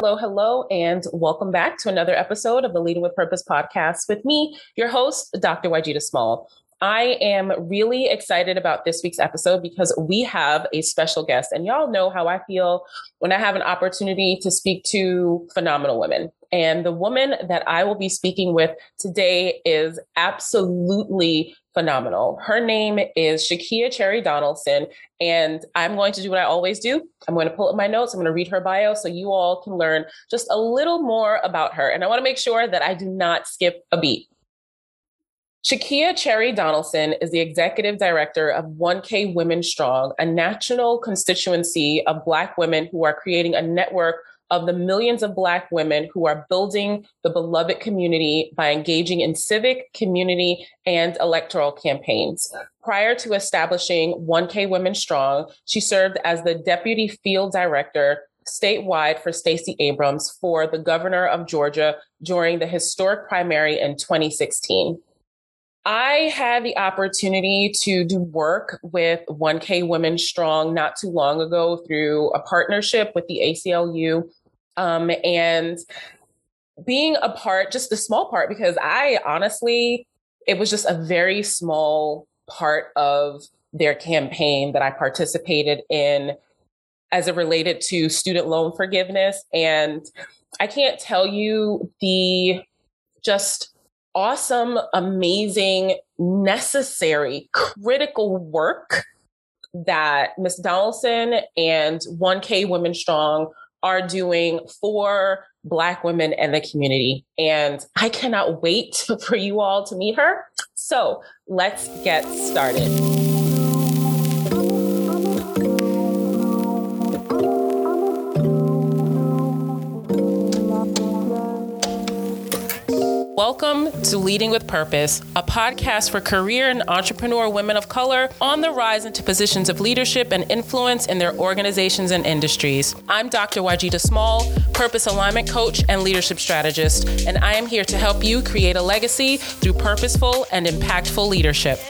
Hello, hello, and welcome back to another episode of the Leading with Purpose podcast with me, your host, Dr. Waajida Small. I am really excited about this week's episode because we have a special guest, and y'all know how I feel when I have an opportunity to speak to phenomenal women. And the woman that I will be speaking with today is absolutely phenomenal. Her name is Shakya Cherry Donaldson, and I'm going to do what I always do. I'm going to pull up my notes. I'm going to read her bio so you all can learn just a little more about her. And I want to make sure that I do not skip a beat. Shakya Cherry Donaldson is the executive director of 1K Women Strong, a national constituency of Black women who are creating a network of the millions of Black women who are building the beloved community by engaging in civic, community, and electoral campaigns. Prior to establishing 1K Women Strong, she served as the deputy field director statewide for Stacey Abrams for the governor of Georgia during the historic primary in 2016. I had the opportunity to do work with 1K Women Strong not too long ago through a partnership with the ACLU um, and being a part, just a small part, because I honestly, it was just a very small part of their campaign that I participated in as it related to student loan forgiveness. And I can't tell you the just awesome, amazing, necessary, critical work that Ms. Donaldson and 1K Women Strong are doing for Black women and the community. And I cannot wait for you all to meet her. So let's get started. Welcome to Leading with Purpose, a podcast for career and entrepreneur women of color on the rise into positions of leadership and influence in their organizations and industries. I'm Dr. Waajida Small, purpose alignment coach and leadership strategist, and I am here to help you create a legacy through purposeful and impactful leadership.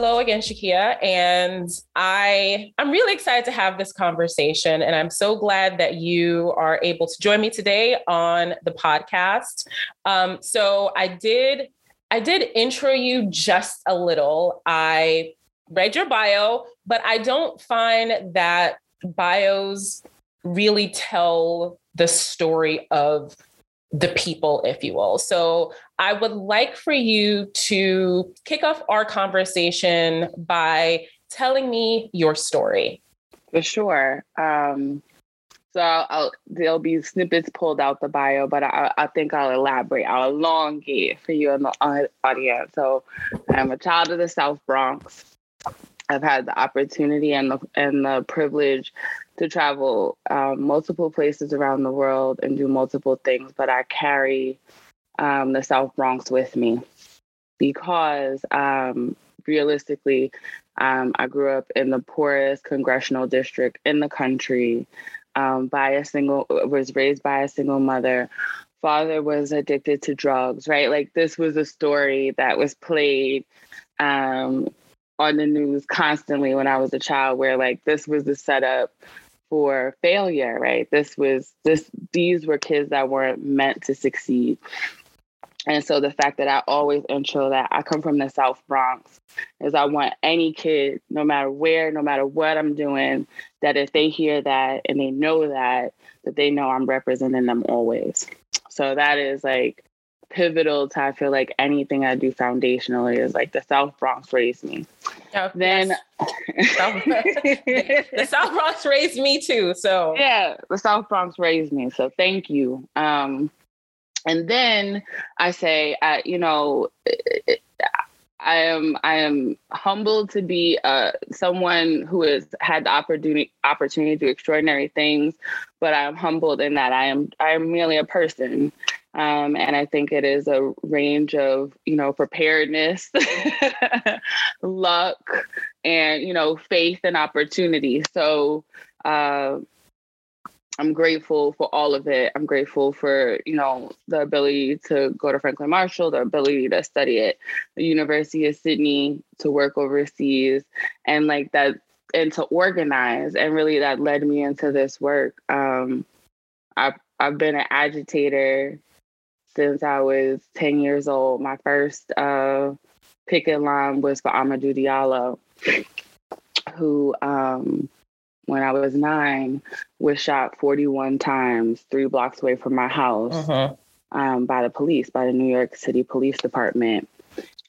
Hello again, Shakya. And I, I'm really excited to have this conversation. And I'm so glad that you are able to join me today on the podcast. Um, so I did, I did intro you just a little. I read your bio, but I don't find that bios really tell the story of the people, if you will. So I would like for you to kick off our conversation by telling me your story. For sure. Um, so I'll, I'll, there'll be snippets pulled out the bio, but I, I think I'll elaborate. I'll elongate for you in the audience. So I'm a child of the South Bronx. I've had the opportunity and the and the privilege to travel um, multiple places around the world and do multiple things, but I carry um, the South Bronx with me because um, realistically, um, I grew up in the poorest congressional district in the country. Um, by a single, was raised by a single mother. Father was addicted to drugs, right? Like this was a story that was played um, on the news constantly when I was a child, where like this was the setup for failure, right? This was this these were kids that weren't meant to succeed. And so the fact that I always intro that I come from the South Bronx is I want any kid, no matter where, no matter what I'm doing, that if they hear that and they know that, that they know I'm representing them always. So that is like pivotal to I feel like anything I do foundationally is like the South Bronx raised me. Oh, then South, the South Bronx raised me too. So yeah, the South Bronx raised me. So thank you. Um, and then I say, uh, you know, I am I am humbled to be uh, someone who has had the opportunity opportunity to do extraordinary things, but I'm humbled in that I am I am merely a person um, and I think it is a range of, you know, preparedness, luck, and, you know, faith and opportunity. So uh, I'm grateful for all of it. I'm grateful for, you know, the ability to go to Franklin Marshall, the ability to study at the University of Sydney, to work overseas, and like that, and to organize. And really that led me into this work. Um, I've, I've been an agitator since I was 10 years old. My first uh, picket line was for Amadou Diallo, who, um, when I was nine, was shot 41 times, three blocks away from my house uh-huh. um, by the police, by the New York City Police Department.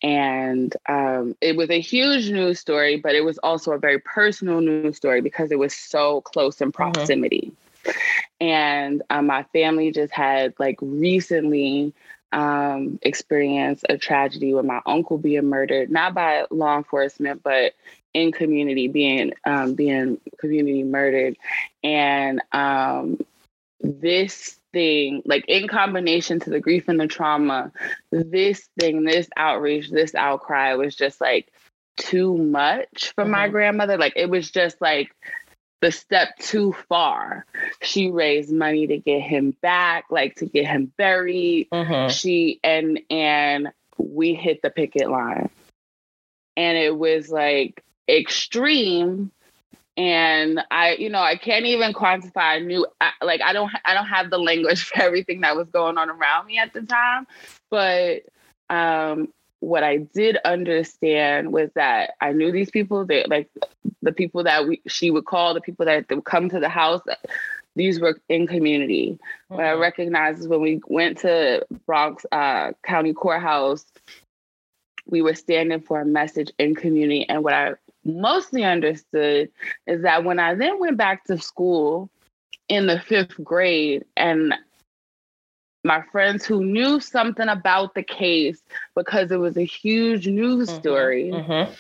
And um, it was a huge news story, but it was also a very personal news story because it was so close in uh-huh. proximity. Uh-huh. And um, my family just had like recently um, experienced a tragedy with my uncle being murdered, not by law enforcement, but in community being um, being community murdered, and um, this thing, like in combination to the grief and the trauma, this thing, this outrage, this outcry was just like too much for mm-hmm. my grandmother. Like it was just like the step too far. She raised money to get him back, like to get him buried. Mm-hmm. She and and we hit the picket line. And it was like extreme and i you know i can't even quantify i knew like i don't i don't have the language for everything that was going on around me at the time but um what i did understand was that i knew these people that like the people that we she would call the people that, that would come to the house these were in community mm-hmm. what i mm-hmm. recognized is when we went to bronx uh, county courthouse we were standing for a message in community and what i mostly understood is that when I then went back to school in the fifth grade and my friends who knew something about the case because it was a huge news mm-hmm, story, mm-hmm.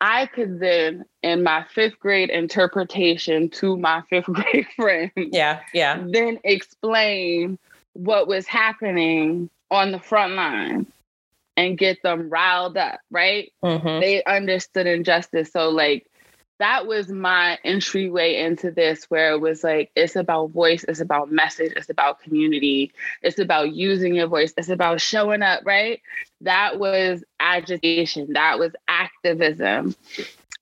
I could then, in my fifth grade interpretation to my fifth grade friends, yeah, yeah, then explain what was happening on the front line and get them riled up, right? Mm-hmm. They understood injustice. So, like, that was my entryway into this, where it was like, it's about voice, it's about message, it's about community, it's about using your voice, it's about showing up, right? That was agitation, that was activism.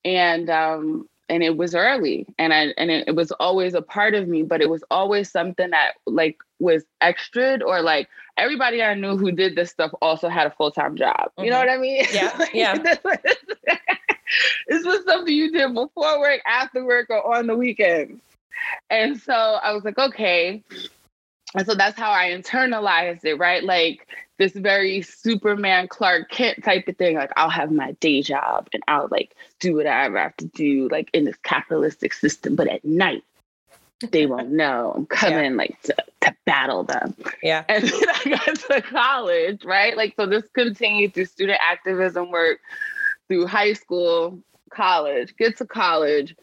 And, um, and it was early and I and it, it, was always a part of me, but it was always something that like was extra or like everybody I knew who did this stuff also had a full time job. You mm-hmm. know what I mean? Yeah. Yeah. this was something you did before work, after work, or on the weekends. And so I was like, okay. And so that's how I internalized it, right? Like this very Superman Clark Kent type of thing. Like I'll have my day job and I'll like do whatever I have to do, like in this capitalistic system. But at night, they won't know I'm coming yeah. like to, to battle them. Yeah. And then I got to college, right? Like, so this continued through student activism work, through high school, college, get to college.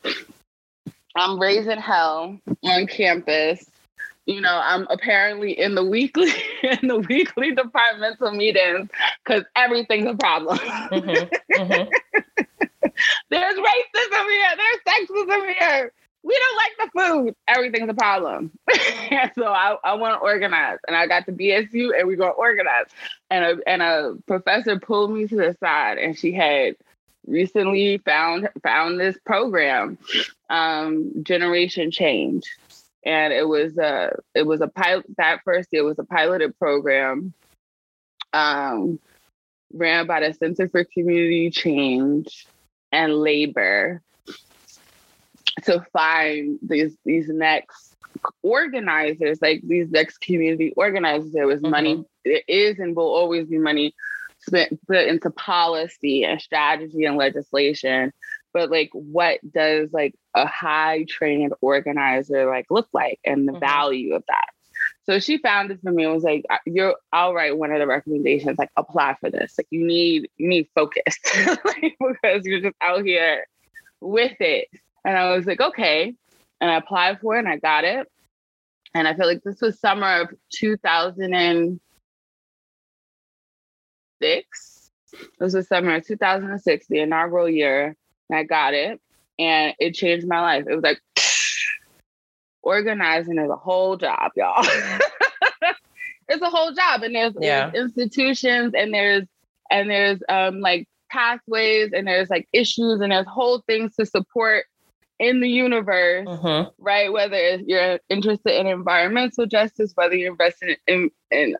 I'm raising hell on campus. You know, I'm apparently in the weekly in the weekly departmental meetings because everything's a problem. Mm-hmm. Mm-hmm. There's racism here. There's sexism here we don't like the food. Everything's a problem. so I, I want to organize. And I got to BSU and we're going to organize. And a, and a professor pulled me to the side and she had recently found found this program, um, Generation Change. And it was a it was a pilot that first year was a piloted program um, ran by the Center for Community Change and Labor to find these these next organizers, like these next community organizers. There was mm-hmm. money, there is and will always be money spent put into policy and strategy and legislation. But like what does like a high trained organizer like look like and the mm-hmm. value of that? So she found it for me and was like, "You're. I'll write one of the recommendations. Like, apply for this. Like, you need you need focus like, because you're just out here with it. And I was like, okay. And I applied for it and I got it. And I feel like this was summer of 2006. This was summer of 2006, the inaugural year. And I got it. And it changed my life. It was like, organizing is a whole job, y'all. it's a whole job, and there's, yeah. there's institutions, and there's and there's um like pathways, and there's like issues, and there's whole things to support in the universe, mm-hmm. right? Whether you're interested in environmental justice, whether you're invested in, in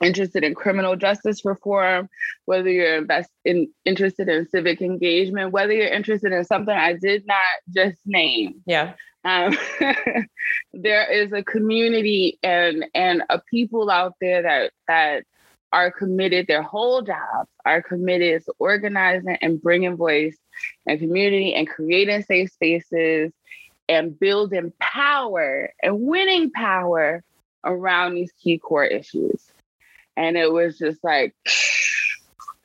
interested in criminal justice reform, whether you're invest in interested in civic engagement, whether you're interested in something I did not just name. Yeah. Um, there is a community and and a people out there that that are committed. Their whole jobs are committed to organizing and bringing voice and community and creating safe spaces and building power and winning power around these key core issues. And it was just like,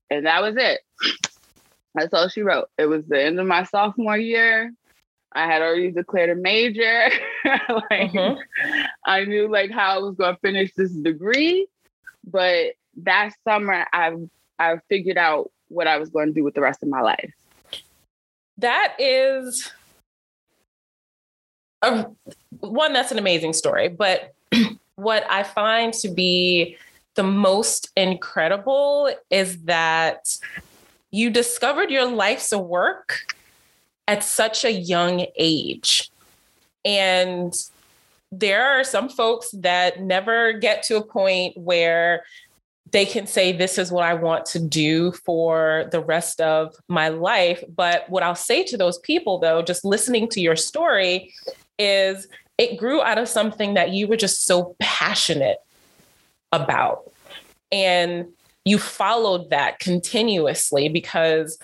and that was it. That's all she wrote. It was the end of my sophomore year. I had already declared a major. like mm-hmm. I knew like how I was gonna finish this degree. But that summer I I figured out what I was going to do with the rest of my life. That is a one that's an amazing story, but what I find to be the most incredible is that you discovered your life's work at such a young age. And there are some folks that never get to a point where they can say, This is what I want to do for the rest of my life. But what I'll say to those people, though, just listening to your story, is it grew out of something that you were just so passionate about. And you followed that continuously because,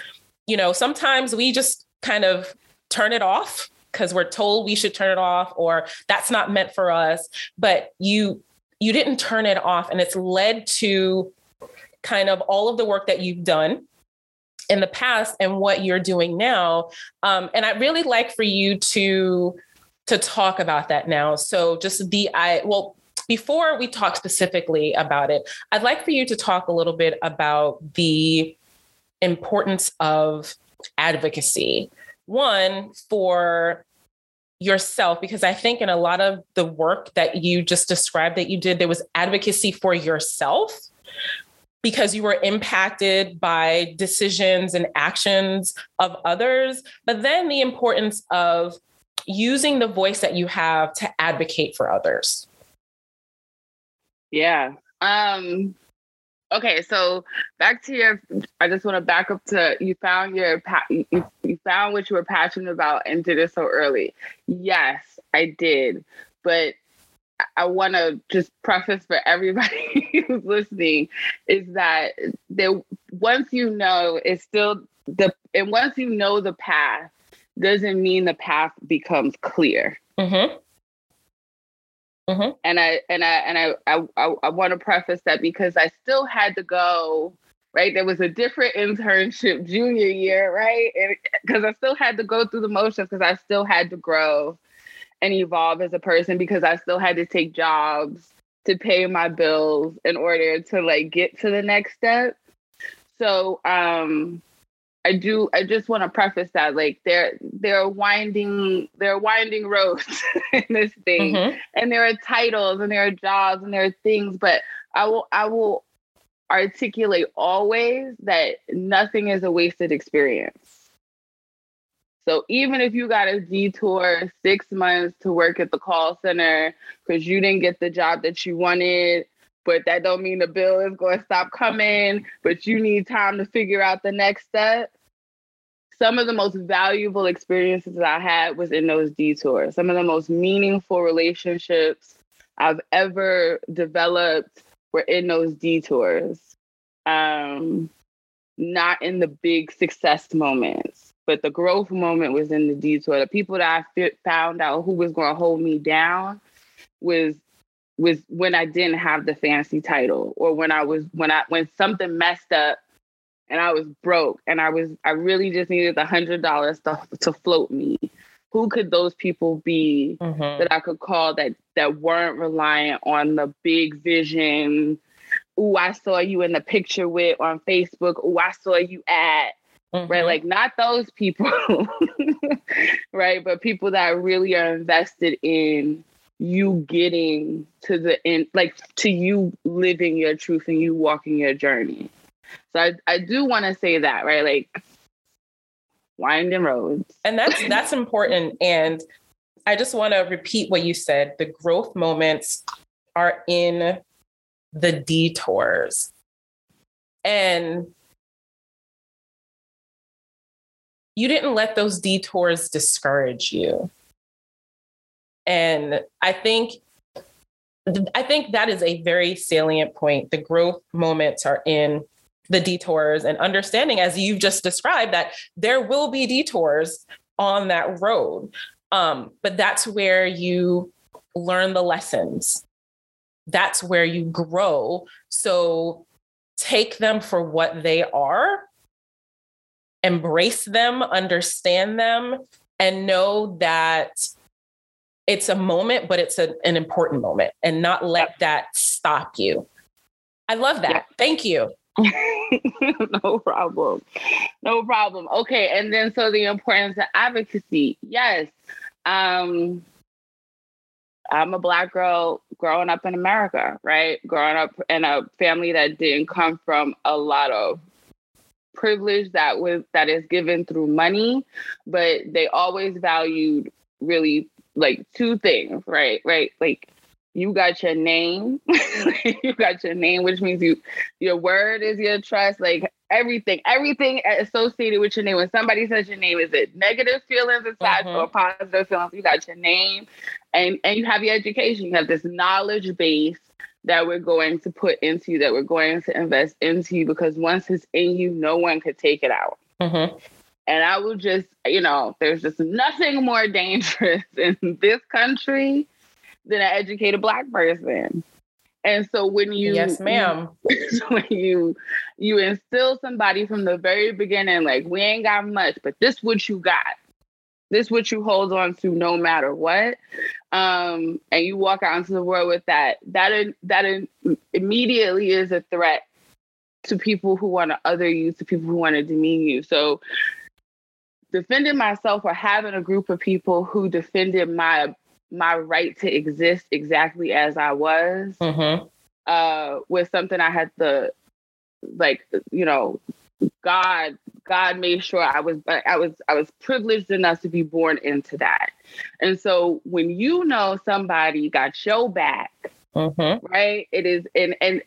you know, sometimes we just kind of turn it off because we're told we should turn it off or that's not meant for us. But you, you didn't turn it off and it's led to kind of all of the work that you've done in the past and what you're doing now um, and i'd really like for you to to talk about that now so just the i well before we talk specifically about it, I'd like for you to talk a little bit about the importance of advocacy. One, for yourself, because I think in a lot of the work that you just described that you did, there was advocacy for yourself because you were impacted by decisions and actions of others, but then the importance of using the voice that you have to advocate for others. Yeah. Um okay, so back to your I just want to back up to you found your you, you found what you were passionate about and did it so early. Yes, I did. But I want to just preface for everybody who's listening is that there once you know it's still the and once you know the path doesn't mean the path becomes clear. Mm-hmm. Mm-hmm. And I and I and I I, I, want to preface that because I still had to go right. There was a different internship junior year, right? Because I still had to go through the motions because I still had to grow and evolve as a person because I still had to take jobs to pay my bills in order to like get to the next step. So um I do I just want to preface that like there there are winding there are winding roads in this thing mm-hmm. and there are titles and there are jobs and there are things but I will I will articulate always that nothing is a wasted experience. So even if you got a detour 6 months to work at the call center cuz you didn't get the job that you wanted but that don't mean the bill is going to stop coming but you need time to figure out the next step. Some of the most valuable experiences i had was in those detours. Some of the most meaningful relationships i've ever developed were in those detours. Um not in the big success moments but the growth moment was in the detour. The people that i found out who was going to hold me down was was when I didn't have the fancy title or when I was when I when something messed up and I was broke and I was I really just needed the hundred dollars to to float me. Who could those people be mm-hmm. that I could call that that weren't reliant on the big vision? Ooh, I saw you in the picture with on Facebook. Ooh, I saw you at mm-hmm. right? Like not those people, right? But people that really are invested in you getting to the end, like to you living your truth and you walking your journey. So I, I do want to say that, right? Like winding roads. And that's that's important. And I just want to repeat what you said. The growth moments are in the detours. And you didn't let those detours discourage you. And I think I think that is a very salient point. The growth moments are in the detours and understanding, as you've just described, that there will be detours on that road. Um, but that's where you learn the lessons. That's where you grow. So take them for what they are embrace them, understand them, and know that it's a moment, but it's a, an important moment and not let that stop you. I love that. Yeah. Thank you. no problem. No problem. Okay. And then so the importance of advocacy. Yes. Um, I'm a black girl growing up in America, right? Growing up in a family that didn't come from a lot of privilege that was that is given through money, but they always valued really like two things, right? Right? Like you got your name, you got your name, which means you your word is your trust, like everything, everything associated with your name. When somebody says your name, is it negative feelings attached mm-hmm. or positive feelings? You got your name and and you have your education, you have this knowledge base that we're going to put into you, that we're going to invest into you, because once it's in you, no one could take it out. Mm-hmm. And I will just, you know, there's just nothing more dangerous in this country than an educated black person. And so when you Yes, ma'am. when you you instill somebody from the very beginning, like we ain't got much, but this what you got. This what you hold on to no matter what. Um, and you walk out into the world with that, that that immediately is a threat to people who want to other you, to people who want to demean you. So defending myself or having a group of people who defended my my right to exist exactly as I was mm-hmm. uh, was something I had to like, you know, God God made sure I was I was I was privileged enough to be born into that. And so when you know somebody got your back, mm-hmm. right? It is and and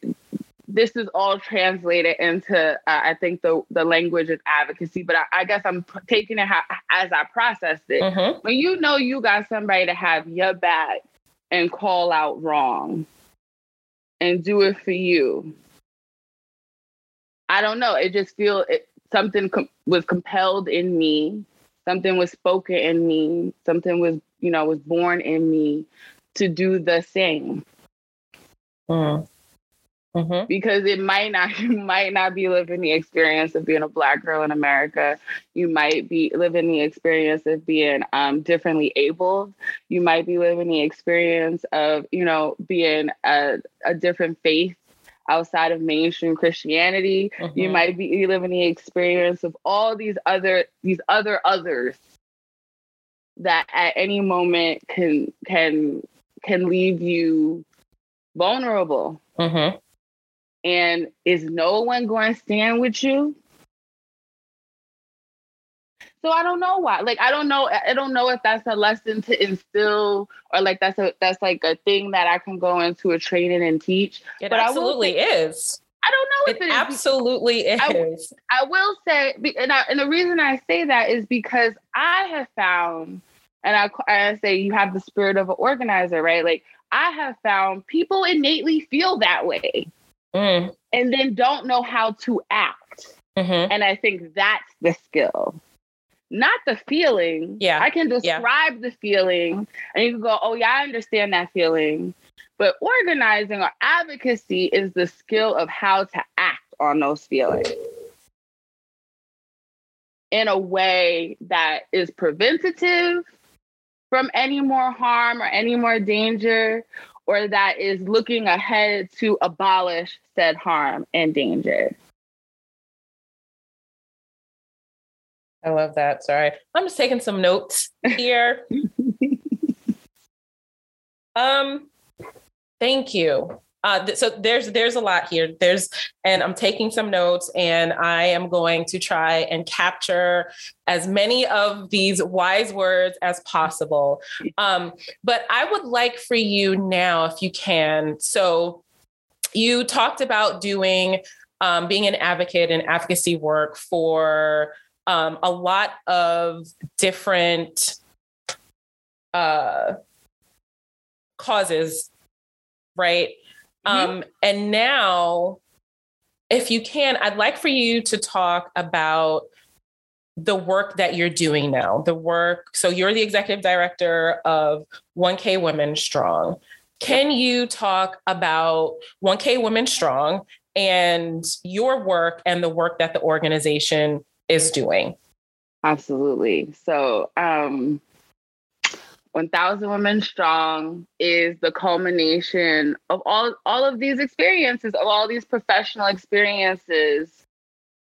this is all translated into uh, I think the the language of advocacy, but I, I guess I'm taking it as I processed it. Mm-hmm. When you know you got somebody to have your back and call out wrong and do it for you. I don't know. It just feel it, something com- was compelled in me something was spoken in me something was you know was born in me to do the same mm. Mm-hmm. because it might not you might not be living the experience of being a black girl in america you might be living the experience of being um, differently able you might be living the experience of you know being a, a different faith outside of mainstream Christianity. Mm-hmm. You might be living the experience of all these other these other others that at any moment can can can leave you vulnerable. Mm-hmm. And is no one going to stand with you? So I don't know why. Like I don't know. I don't know if that's a lesson to instill or like that's a that's like a thing that I can go into a training and teach. It but absolutely say, is. I don't know if it, it absolutely is. I, I will say, and, I, and the reason I say that is because I have found, and I, I say you have the spirit of an organizer, right? Like I have found people innately feel that way, mm. and then don't know how to act. Mm-hmm. And I think that's the skill not the feeling. Yeah. I can describe yeah. the feeling and you can go, oh, yeah, I understand that feeling. But organizing or advocacy is the skill of how to act on those feelings in a way that is preventative from any more harm or any more danger, or that is looking ahead to abolish said harm and danger. I love that. Sorry. I'm just taking some notes here. um, thank you. Uh, th- so there's there's a lot here. There's and I'm taking some notes, and I am going to try and capture as many of these wise words as possible. Um, but I would like for you now, if you can. So you talked about doing um, being an advocate and advocacy work for um, a lot of different uh, causes, right? Mm-hmm. Um, and now, if you can, I'd like for you to talk about the work that you're doing now. The work, so you're the executive director of 1K Women Strong. Can you talk about 1K Women Strong and your work and the work that the organization is doing? Absolutely. So, um, 1000 Women Strong is the culmination of all, all of these experiences, of all these professional experiences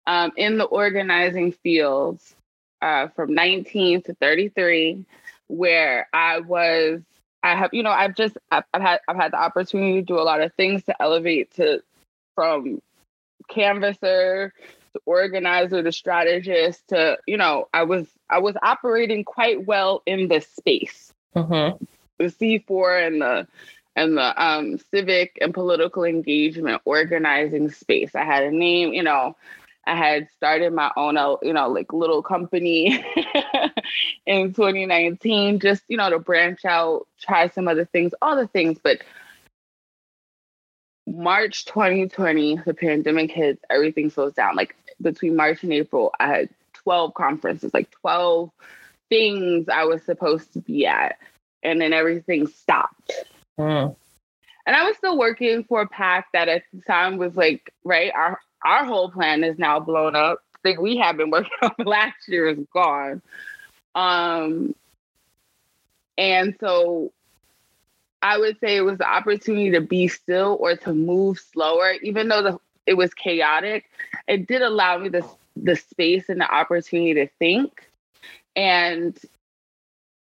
um, in the organizing fields uh, from 19 to 33, where I was, I have, you know, I've just, I've, I've had, I've had the opportunity to do a lot of things to elevate to from canvasser to organizer to strategist to, you know, I was, I was operating quite well in this space mm-hmm. the C4 and the and the um, civic and political engagement organizing space. I had a name, you know, I had started my own, uh, you know, like little company in 2019, just, you know, to branch out, try some other things, all the things. But March 2020, the pandemic hits, everything slows down. Like between March and April, I had 12 conferences, like 12 things I was supposed to be at, and then everything stopped. Mm. And I was still working for a PAC that at the time was like, right, our our whole plan is now blown up. Think we have been working on last year is gone. Um, and so I would say it was the opportunity to be still or to move slower, even though the, it was chaotic. It did allow me the the space and the opportunity to think and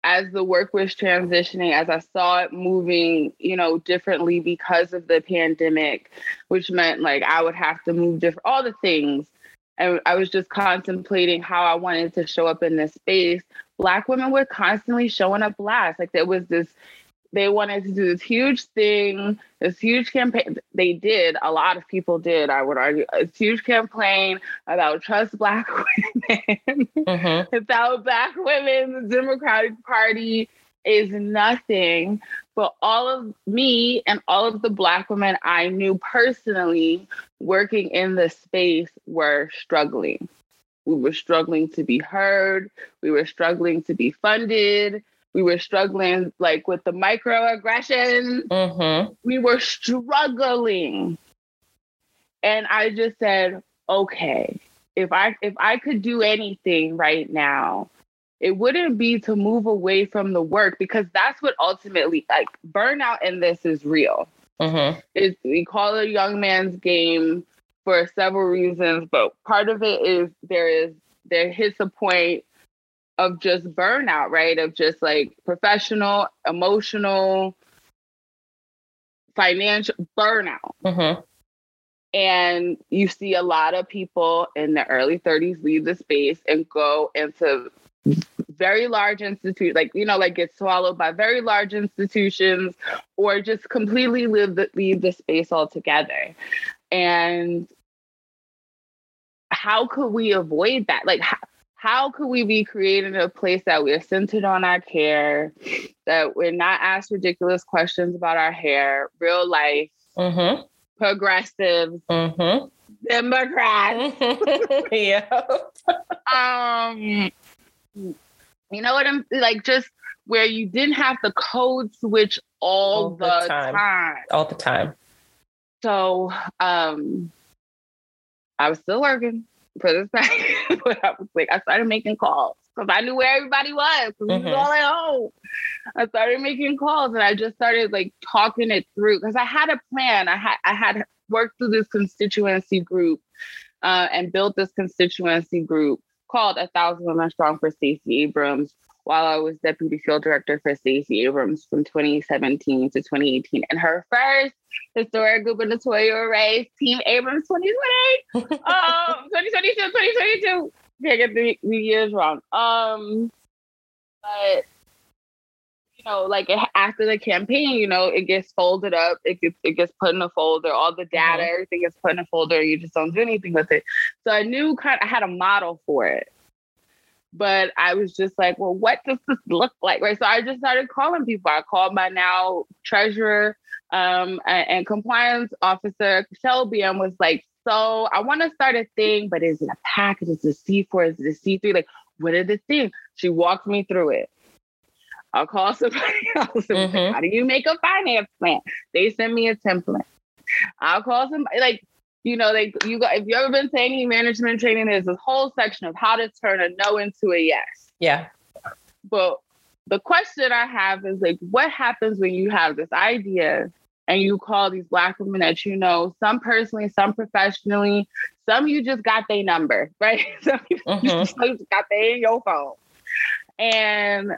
as the work was transitioning, as I saw it moving, you know, differently because of the pandemic, which meant like I would have to move different, all the things. And I was just contemplating how I wanted to show up in this space. Black women were constantly showing up last. Like there was this they wanted to do this huge thing, this huge campaign. They did, a lot of people did, I would argue, a huge campaign about trust Black women. Mm-hmm. Without Black women, the Democratic Party is nothing. But all of me and all of the Black women I knew personally working in the space were struggling. We were struggling to be heard, we were struggling to be funded we were struggling like with the microaggressions. Mm-hmm. We were struggling. And I just said, okay, if I if I could do anything right now, it wouldn't be to move away from the work because that's what ultimately like burnout in this is real. Mm-hmm. It's, we call it a young man's game for several reasons, but part of it is there is there hits a point of just burnout, right? Of just like professional, emotional, financial burnout. Mm-hmm. And you see a lot of people in the early 30s leave the space and go into very large institute, like you know, like get swallowed by very large institutions, or just completely leave the, leave the space altogether. And how could we avoid that? Like, how, how could we be creating a place that we're centered on our care, that we're not asked ridiculous questions about our hair, real life, mm-hmm. progressives, mm-hmm. Democrats. yeah. um, you know what I'm like? Just where you didn't have the code switch all, all the, the time. time. All the time. So um I was still working for this back. but I was like, I started making calls because I knew where everybody was. Because mm-hmm. we was all at home. I started making calls and I just started like talking it through because I had a plan. I had I had worked through this constituency group uh, and built this constituency group called A Thousand Women Strong for Stacey Abrams while I was deputy field director for Stacey Abrams from 2017 to 2018. And her first historic gubernatorial race, Team Abrams 2020, um, 2022, 2022. Can't get the, the years wrong. Um, but you know, like after the campaign, you know, it gets folded up. It gets it gets put in a folder. All the data, mm-hmm. everything gets put in a folder. You just don't do anything with it. So I knew kind of, I had a model for it but I was just like, well, what does this look like? Right. So I just started calling people. I called my now treasurer um, and, compliance officer, Shelby, and was like, so I want to start a thing, but is it a package? Is it a C4? Is it a C3? Like, what are the things? She walked me through it. I'll call somebody else. Mm-hmm. How do you make a finance plan? They send me a template. I'll call somebody like you know, they you got if you ever been to any management training, there's this whole section of how to turn a no into a yes. Yeah. But the question I have is like, what happens when you have this idea and you call these black women that you know, some personally, some professionally, some you just got their number, right? some you mm-hmm. just got they in your phone. And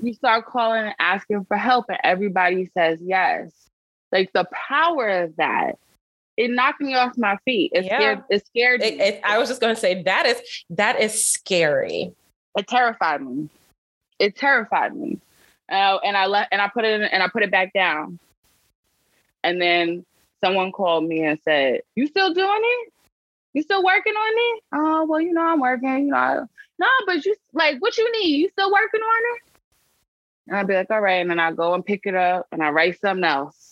you start calling and asking for help, and everybody says yes. Like the power of that it knocked me off my feet. It yeah. scared. It scared it, it, I was just going to say that is that is scary. It terrified me. It terrified me. Uh, and I left and I put it in, and I put it back down. And then someone called me and said, "You still doing it? You still working on it? Oh well, you know I'm working. You know, no, but you like what you need? You still working on it?" And I'd be like, "All right," and then I go and pick it up and I write something else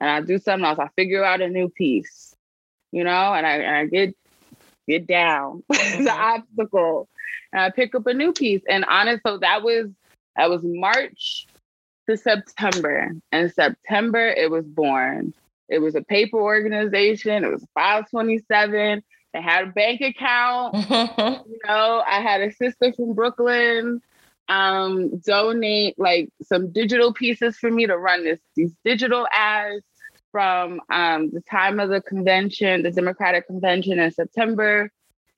and I do something else. I figure out a new piece, you know, and I, and I get get down mm-hmm. the obstacle, and I pick up a new piece. And honest, so that was that was March to September, and September it was born. It was a paper organization. It was 527. They had a bank account. you know, I had a sister from Brooklyn um, donate like some digital pieces for me to run this these digital ads from um, the time of the convention, the Democratic convention in September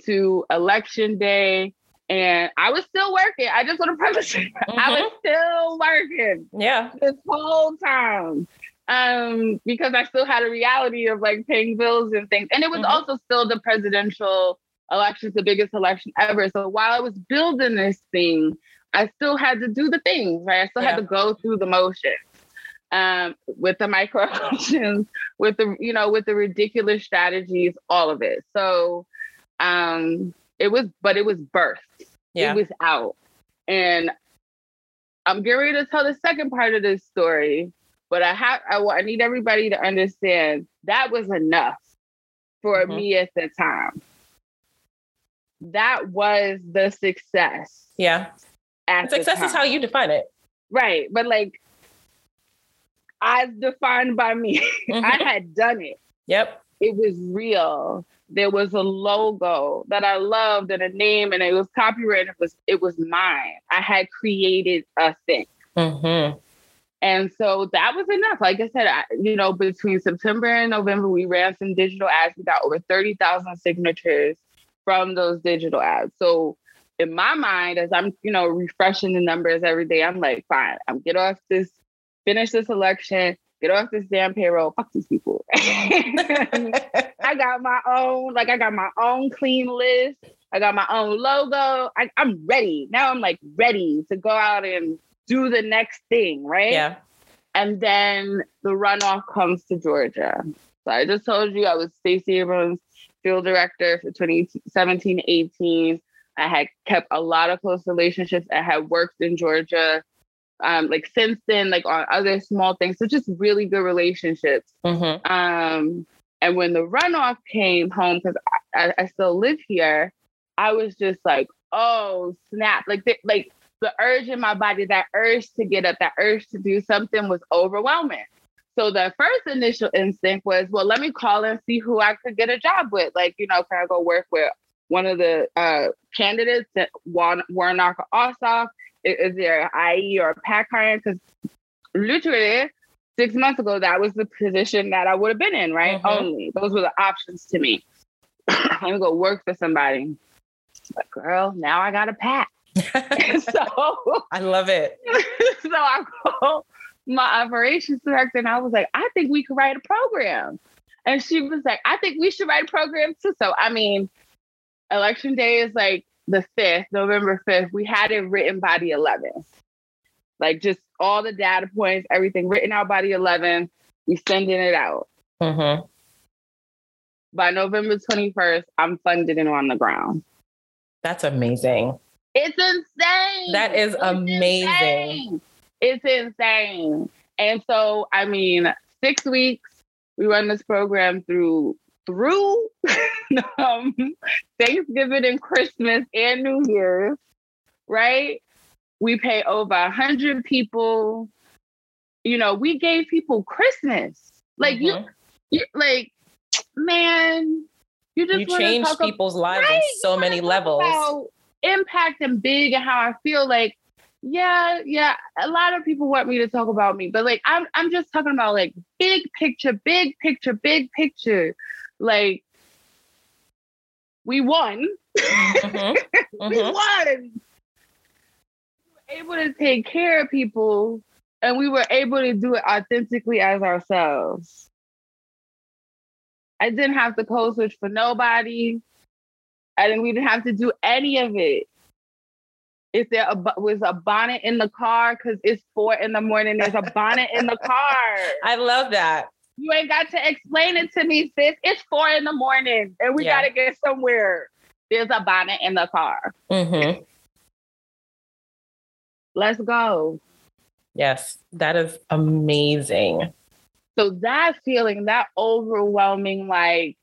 to election day. And I was still working. I just want to preface it. Mm-hmm. I was mm-hmm. still working. Yeah. This whole time. Um, because I still had a reality of like paying bills and things. And it was mm-hmm. also still the presidential election, the biggest election ever. So while I was building this thing, I still had to do the things, right? I still yeah. had to go through the motions um, with the microaggressions, with the you know with the ridiculous strategies, all of it. So um, it was, but it was birthed. Yeah. It was out, and I'm getting ready to tell the second part of this story. But I have I, I need everybody to understand that was enough for mm-hmm. me at the time. That was the success. Yeah. success is how you define it. Right. But like as defined by me. Mm-hmm. I had done it. Yep. It was real. There was a logo that I loved and a name, and it was copyrighted. It was it was mine. I had created a thing. Mm-hmm. And so that was enough. Like I said, I, you know, between September and November, we ran some digital ads. We got over 30,000 signatures from those digital ads. So in my mind, as I'm, you know, refreshing the numbers every day, I'm like, fine, I'm get off this finish this election, get off this damn payroll. Fuck these people. I got my own, like I got my own clean list. I got my own logo. I, I'm ready. Now I'm like ready to go out and do the next thing, right? Yeah. And then the runoff comes to Georgia. So I just told you I was Stacey Abrams field director for 2017 18. I had kept a lot of close relationships. I had worked in Georgia um, like since then, like on other small things. So just really good relationships. Mm-hmm. Um, and when the runoff came home, because I, I, still live here, I was just like, oh snap! Like the, like the urge in my body, that urge to get up, that urge to do something was overwhelming. So the first initial instinct was, well, let me call and see who I could get a job with. Like, you know, can I go work with one of the uh, candidates, Warnock Ossoff? Is there IE or a PAC hiring? Because literally six months ago, that was the position that I would have been in, right? Mm-hmm. Only those were the options to me. Let me go work for somebody. But girl, now I got a PAC. so I love it. so I called my operations director and I was like, I think we could write a program. And she was like, I think we should write a program too. So I mean, election day is like the 5th, November 5th. We had it written by the 11th. Like just all the data points, everything written out by the 11th. We sending it out. Mm-hmm. By November 21st, I'm funded and on the ground. That's amazing. It's insane. That is it's amazing. Insane. It's insane. And so, I mean, six weeks, we run this program through through um, Thanksgiving and Christmas and New Year's, right? We pay over a hundred people. You know, we gave people Christmas. Like mm-hmm. you, you, like, man, you just you change people's about, lives right? on so many levels. How impact and big, and how I feel like yeah, yeah. A lot of people want me to talk about me, but like I'm I'm just talking about like big picture, big picture, big picture. Like we won. Mm-hmm. we mm-hmm. won. We were able to take care of people and we were able to do it authentically as ourselves. I didn't have to code switch for nobody. I didn't we didn't have to do any of it. Is there a was a bonnet in the car? Cause it's four in the morning. There's a bonnet in the car. I love that. You ain't got to explain it to me, sis. It's four in the morning and we yeah. gotta get somewhere. There's a bonnet in the car. Mm-hmm. Let's go. Yes, that is amazing. So that feeling, that overwhelming, like,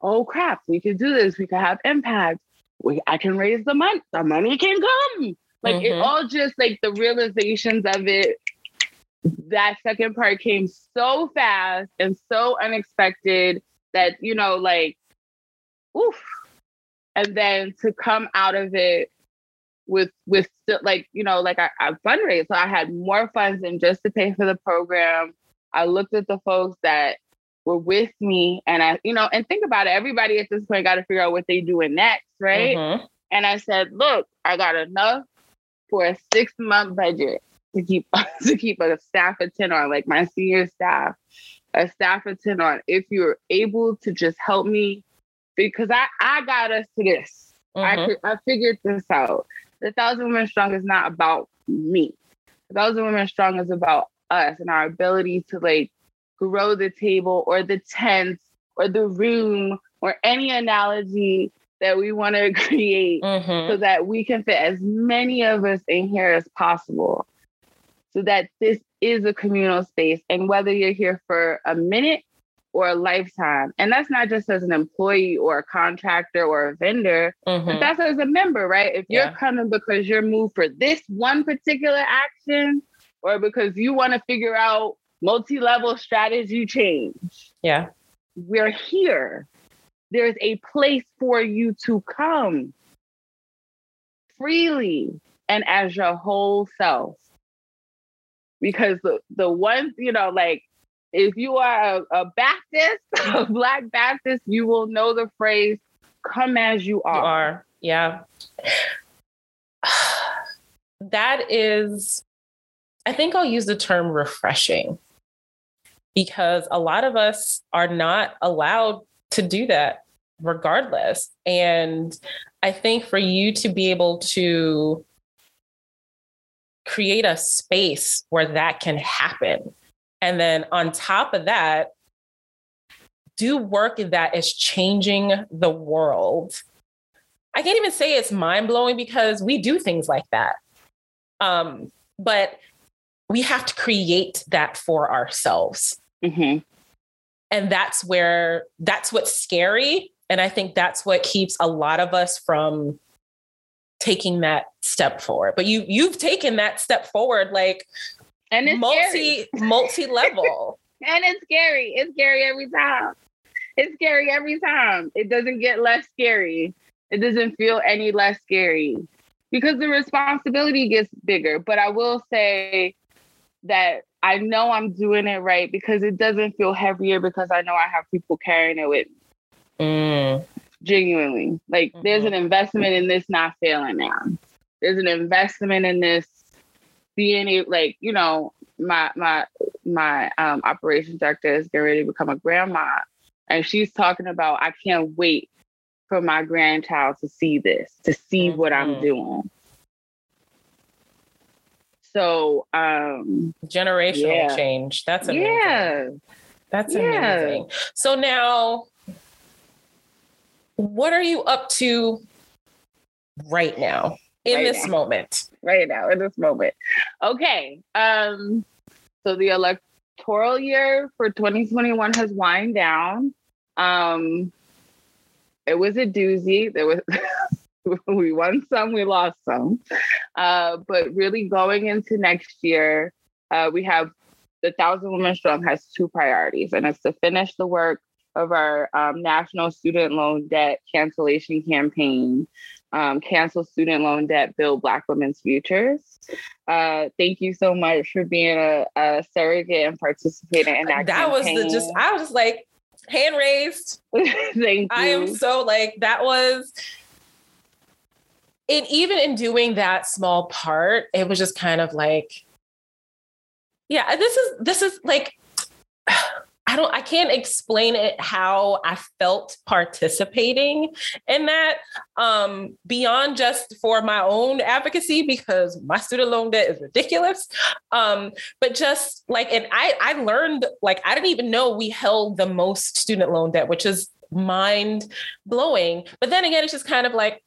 oh crap, we could do this, we could have impact. We, I can raise the money, the money can come. Like mm-hmm. it all just like the realizations of it that second part came so fast and so unexpected that you know like oof. And then to come out of it with with still like you know like I, I fundraised. So i had more funds than just to pay for the program. I looked at the folks that were with me and i you know and think about it. Everybody at this point got to figure out what they're doing next right? Mm-hmm. and i said look i got enough for a six month budget to keep to keep a staff of 10 on, like my senior staff, a staff of 10 on. If you're able to just help me, because I, I got us to this. Mm-hmm. I, I figured this out. The Thousand Women Strong is not about me. The Thousand Women Strong is about us and our ability to like grow the table or the tent or the room or any analogy that we want to create mm-hmm. so that we can fit as many of us in here as possible so that this is a communal space. And whether you're here for a minute or a lifetime, and that's not just as an employee or a contractor or a vendor, mm-hmm. but that's as a member, right? If you're coming because you're moved for this one particular action or because you want to figure out multi-level strategy change. Yeah. We're here. There's a place for you to come freely and as your whole self because the, the ones, you know, like if you are a, a Baptist, a Black Baptist, you will know the phrase, come as you are. You are, yeah. that is, I think I'll use the term refreshing because a lot of us are not allowed to do that regardless. And I think for you to be able to create a space where that can happen. And then on top of that, do work that is changing the world. I can't even say it's mind blowing because we do things like that. Um, but we have to create that for ourselves. Mm-hmm. And that's where, that's what's scary. And I think that's what keeps a lot of us from taking that step forward. But you you've taken that step forward like and it's multi multi level. and it's scary. It's scary every time. It's scary every time. It doesn't get less scary. It doesn't feel any less scary because the responsibility gets bigger. But I will say that I know I'm doing it right because it doesn't feel heavier because I know I have people carrying it with me. Mm. Genuinely. Like mm-hmm. there's an investment in this not failing now. There's an investment in this being like, you know, my my my um operations director is getting ready to become a grandma. And she's talking about I can't wait for my grandchild to see this, to see mm-hmm. what I'm mm-hmm. doing. So um generational yeah. change. That's amazing. Yeah. That's yeah. amazing. So now what are you up to right now in right this now. moment? Right now, in this moment. Okay. Um, so the electoral year for 2021 has wind down. Um, it was a doozy. There was we won some, we lost some. Uh, but really going into next year, uh, we have the Thousand Women Strong has two priorities, and it's to finish the work of our um, national student loan debt cancellation campaign, um, cancel student loan debt, build Black women's futures. Uh, thank you so much for being a, a surrogate and participating in that. That campaign. was the, just I was just like hand raised. thank you. I am so like that was. And even in doing that small part, it was just kind of like, yeah, this is this is like I don't I can't explain it how I felt participating in that um beyond just for my own advocacy because my student loan debt is ridiculous. Um but just like and I I learned like I didn't even know we held the most student loan debt which is mind blowing but then again it's just kind of like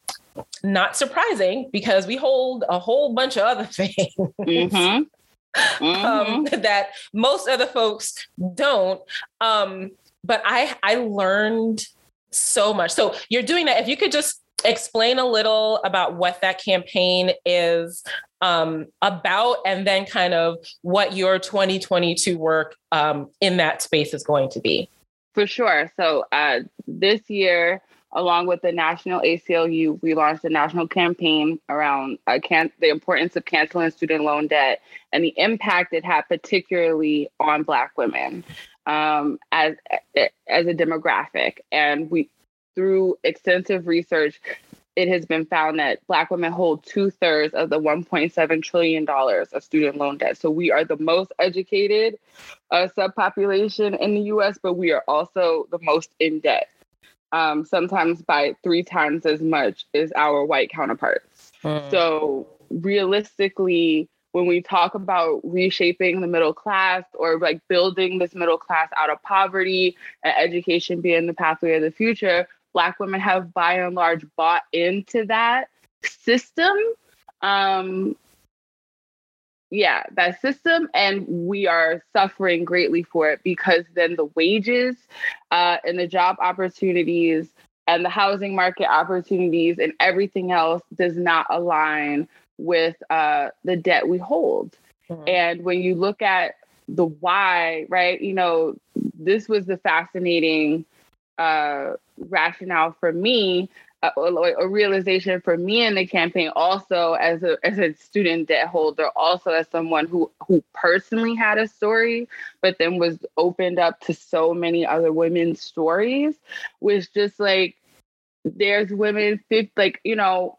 not surprising because we hold a whole bunch of other things. Mm-hmm. Um, mm-hmm. that most other folks don't. Um, but I I learned so much. So you're doing that. If you could just explain a little about what that campaign is um, about, and then kind of what your 2022 work um, in that space is going to be. For sure. So uh, this year, along with the National ACLU, we launched a national campaign around uh, can- the importance of canceling student loan debt and the impact it had, particularly on Black women um, as as a demographic. And we, through extensive research, it has been found that Black women hold two thirds of the 1.7 trillion dollars of student loan debt. So we are the most educated uh, subpopulation in the U.S., but we are also the most in debt um, sometimes by three times as much as our white counterparts. Mm. So realistically, when we talk about reshaping the middle class or like building this middle class out of poverty and education being the pathway of the future, Black women have by and large bought into that system. Um, yeah, that system, and we are suffering greatly for it because then the wages uh, and the job opportunities and the housing market opportunities and everything else does not align with uh, the debt we hold. Mm-hmm. And when you look at the why, right, you know, this was the fascinating uh, rationale for me a, a, realization for me in the campaign also as a as a student debt holder also as someone who who personally had a story but then was opened up to so many other women's stories was just like there's women like you know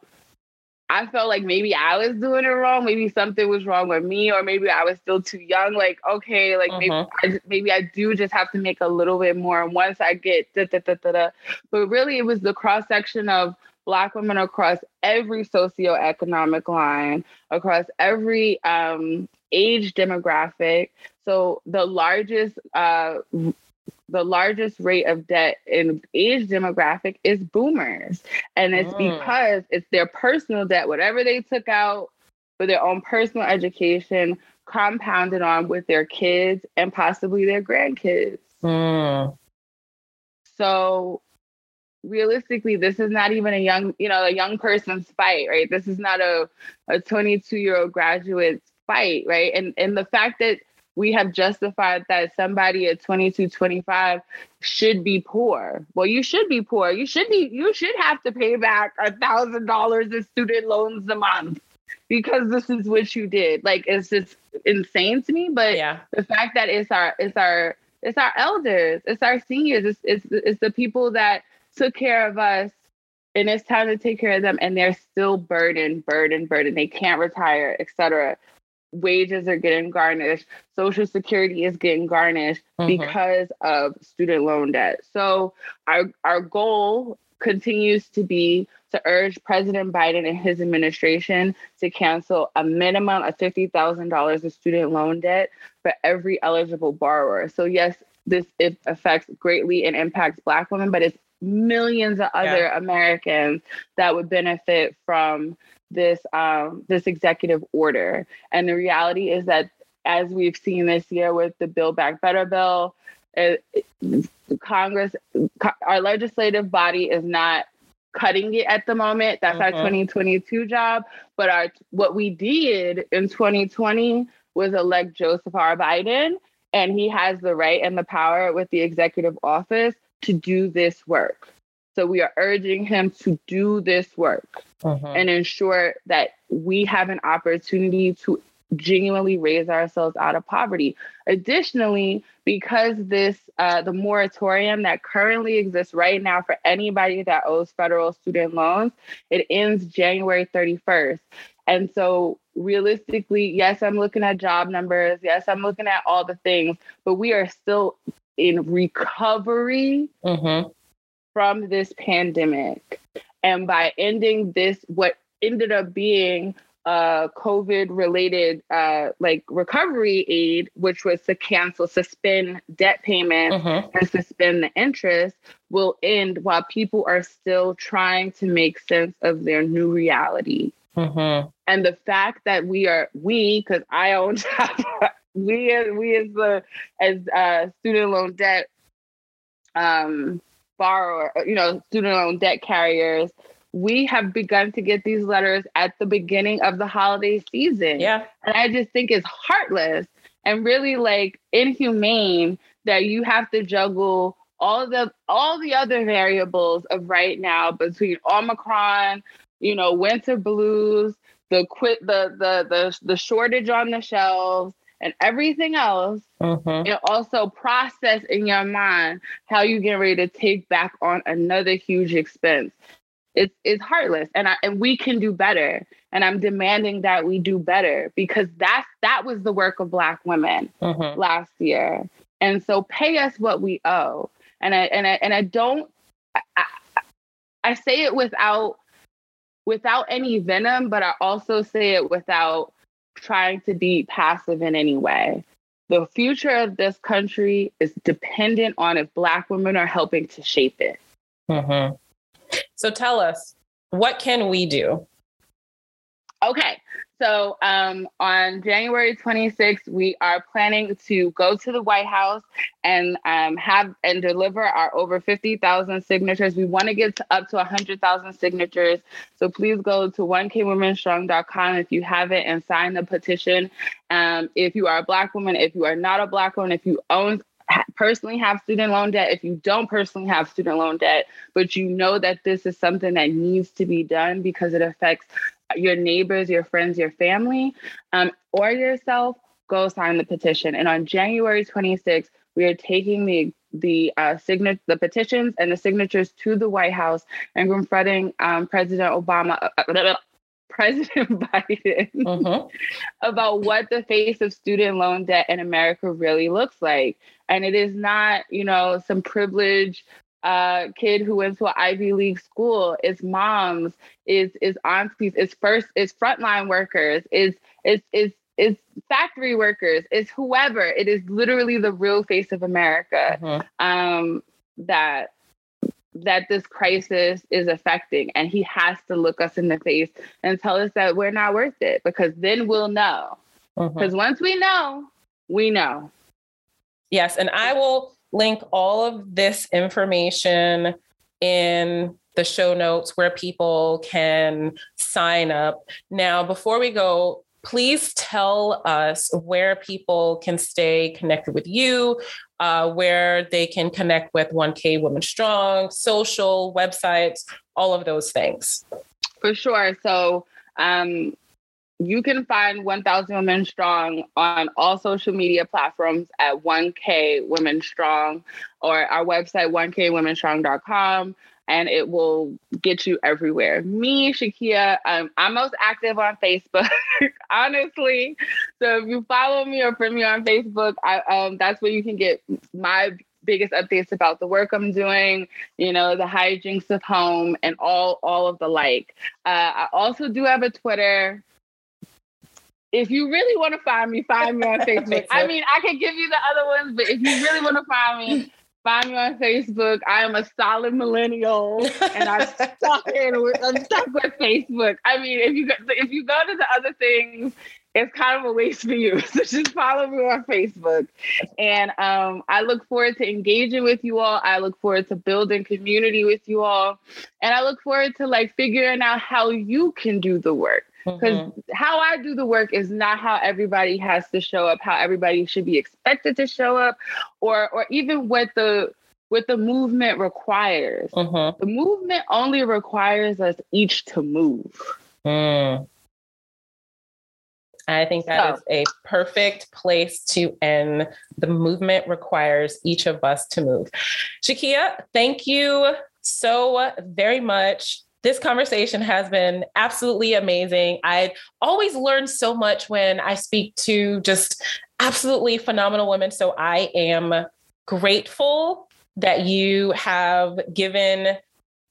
I felt like maybe I was doing it wrong. Maybe something was wrong with me, or maybe I was still too young. Like, okay, like maybe mm-hmm. I, maybe I do just have to make a little bit more. And once I get da da da da da, but really it was the cross section of Black women across every socioeconomic line, across every um, age demographic. So the largest uh, the largest rate of debt in age demographic is boomers. And it's mm. because it's their personal debt, whatever they took out for their own personal education, compounded on with their kids and possibly their grandkids. Mm. So realistically, this is not even a young, you know, a young person's fight, right? This is not a, a 22 year old graduate's fight, right? And and the fact that we have justified that somebody at 22 25 should be poor. Well you should be poor. You should be you should have to pay back a thousand dollars in student loans a month because this is what you did. Like it's just insane to me but yeah. the fact that it's our it's our it's our elders it's our seniors it's it's, it's the people that took care of us and it's time to take care of them and they're still burdened burdened burdened. They can't retire etc wages are getting garnished social security is getting garnished mm-hmm. because of student loan debt so our our goal continues to be to urge President Biden and his administration to cancel a minimum of $50,000 of student loan debt for every eligible borrower. So, yes, this it affects greatly and impacts Black women, but it's millions of other yeah. Americans that would benefit from this um, this executive order. And the reality is that, as we've seen this year with the Build Back Better bill, it, it, Congress, our legislative body is not cutting it at the moment. That's our 2022 mm-hmm. job. But our what we did in 2020 was elect Joseph R. Biden, and he has the right and the power with the executive office to do this work. So we are urging him to do this work mm-hmm. and ensure that we have an opportunity to genuinely raise ourselves out of poverty. Additionally, because this uh, the moratorium that currently exists right now for anybody that owes federal student loans, it ends January 31st. And so realistically, yes, I'm looking at job numbers. Yes, I'm looking at all the things, but we are still in recovery mm-hmm. From this pandemic. And by ending this, what ended up being uh, COVID related uh, like recovery aid, which was to cancel, suspend debt payments mm-hmm. and suspend the interest, will end while people are still trying to make sense of their new reality. Mm-hmm. And the fact that we are we, because I own we as we as the as uh, student loan debt um borrower, uh, you know, student loan debt carriers we have begun to get these letters at the beginning of the holiday season. Yeah. And I just think it's heartless and really like inhumane that you have to juggle all the all the other variables of right now between Omicron, you know, winter blues, the quit the the the the shortage on the shelves and everything else, mm-hmm. and also process in your mind how you get ready to take back on another huge expense it's it's heartless and I, and we can do better and i'm demanding that we do better because that's that was the work of black women mm-hmm. last year and so pay us what we owe and i and i and i don't I, I, I say it without without any venom but i also say it without trying to be passive in any way the future of this country is dependent on if black women are helping to shape it mm-hmm. So tell us, what can we do? Okay. So um, on January 26th, we are planning to go to the White House and um, have and deliver our over 50,000 signatures. We want to get up to 100,000 signatures. So please go to 1kwomenstrong.com if you haven't and sign the petition. Um, if you are a Black woman, if you are not a Black woman, if you own personally have student loan debt, if you don't personally have student loan debt, but you know that this is something that needs to be done because it affects your neighbors, your friends, your family, um, or yourself, go sign the petition. And on January 26th, we are taking the the uh, the petitions and the signatures to the White House and confronting um, President Obama. Uh, uh President Biden mm-hmm. about what the face of student loan debt in America really looks like. And it is not, you know, some privileged uh, kid who went to an Ivy League school. It's moms, it's, it's aunties, it's first, it's frontline workers, it's, it's, it's, it's factory workers, it's whoever. It is literally the real face of America mm-hmm. um, that that this crisis is affecting and he has to look us in the face and tell us that we're not worth it because then we'll know because mm-hmm. once we know we know yes and i will link all of this information in the show notes where people can sign up now before we go please tell us where people can stay connected with you, uh, where they can connect with 1K Women Strong, social, websites, all of those things. For sure. So um, you can find 1000 Women Strong on all social media platforms at 1K Women Strong or our website, 1KWomenStrong.com. and it will get you everywhere. Me, Shakya, um, I'm most active on Facebook, honestly. So if you follow me or friend me on Facebook, I, um, that's where you can get my biggest updates about the work I'm doing, you know, the hijinks of home and all all of the like. Uh, I also do have a Twitter. If you really want to find me, find me on Facebook. I mean, I can give you the other ones, but if you really want to find me, find me on Facebook. I am a solid millennial, and I'm stuck in. I'm stuck with Facebook. I mean, if you go, if you go to the other things, it's kind of a waste for you. So just follow me on Facebook. And um, I look forward to engaging with you all. I look forward to building community with you all. And I look forward to like figuring out how you can do the work. Because mm-hmm. how I do the work is not how everybody has to show up, how everybody should be expected to show up, or or even what the what the movement requires. Mm-hmm. The movement only requires us each to move. Mm. I think that so. is a perfect place to end. The movement requires each of us to move. Shakya, thank you so very much. This conversation has been absolutely amazing. I always learn so much when I speak to just absolutely phenomenal women. So I am grateful that you have given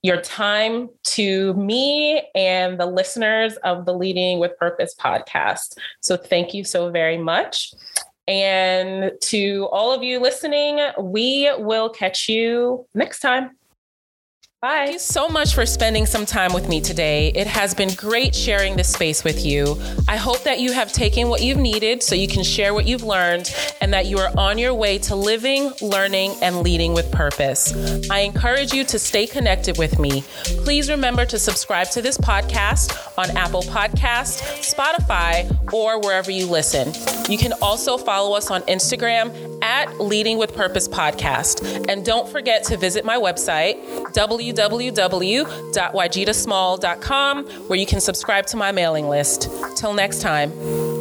your time to me and the listeners of the Leading with Purpose podcast. So thank you so very much. And to all of you listening, we will catch you next time. Bye. Thank you so much for spending some time with me today. It has been great sharing this space with you. I hope that you have taken what you've needed so you can share what you've learned and that you are on your way to living, learning, and leading with purpose. I encourage you to stay connected with me. Please remember to subscribe to this podcast on Apple Podcast, Spotify, or wherever you listen. You can also follow us on Instagram at Leading with Purpose Podcast. And don't forget to visit my website, www www.waajidasmall.com, where you can subscribe to my mailing list. Till next time.